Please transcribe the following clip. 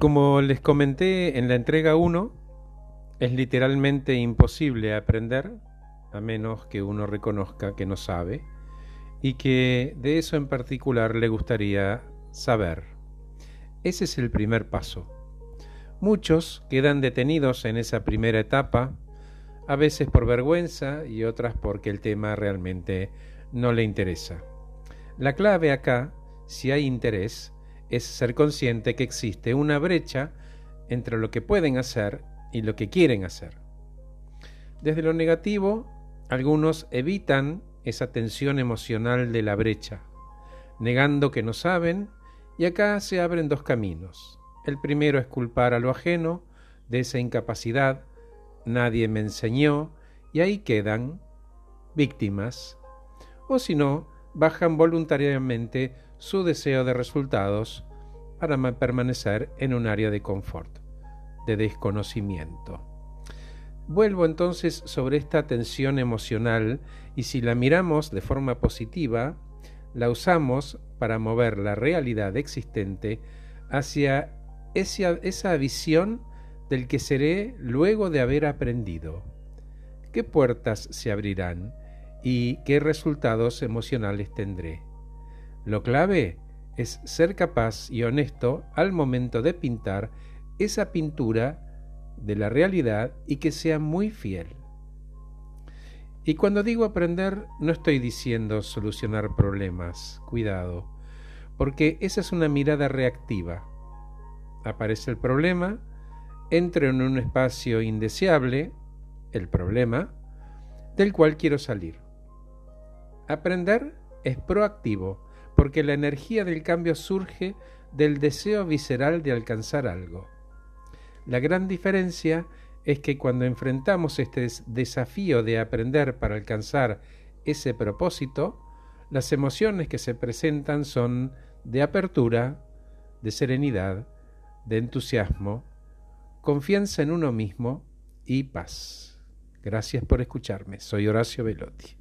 Como les comenté en la entrega 1, es literalmente imposible aprender a menos que uno reconozca que no sabe y que de eso en particular le gustaría saber. Ese es el primer paso. Muchos quedan detenidos en esa primera etapa, a veces por vergüenza y otras porque el tema realmente no le interesa. La clave acá, si hay interés, es ser consciente que existe una brecha entre lo que pueden hacer y lo que quieren hacer. Desde lo negativo, algunos evitan esa tensión emocional de la brecha, negando que no saben, y acá se abren dos caminos. El primero es culpar a lo ajeno de esa incapacidad, nadie me enseñó, y ahí quedan víctimas. O si no, bajan voluntariamente su deseo de resultados para permanecer en un área de confort, de desconocimiento. Vuelvo entonces sobre esta tensión emocional y si la miramos de forma positiva, la usamos para mover la realidad existente hacia esa, esa visión del que seré luego de haber aprendido. ¿Qué puertas se abrirán y qué resultados emocionales tendré? Lo clave es ser capaz y honesto al momento de pintar esa pintura de la realidad y que sea muy fiel. Y cuando digo aprender, no estoy diciendo solucionar problemas, cuidado, porque esa es una mirada reactiva. Aparece el problema, entro en un espacio indeseable, el problema, del cual quiero salir. Aprender es proactivo, porque la energía del cambio surge del deseo visceral de alcanzar algo. La gran diferencia es que cuando enfrentamos este desafío de aprender para alcanzar ese propósito, las emociones que se presentan son de apertura, de serenidad, de entusiasmo, confianza en uno mismo y paz. Gracias por escucharme. Soy Horacio Velotti.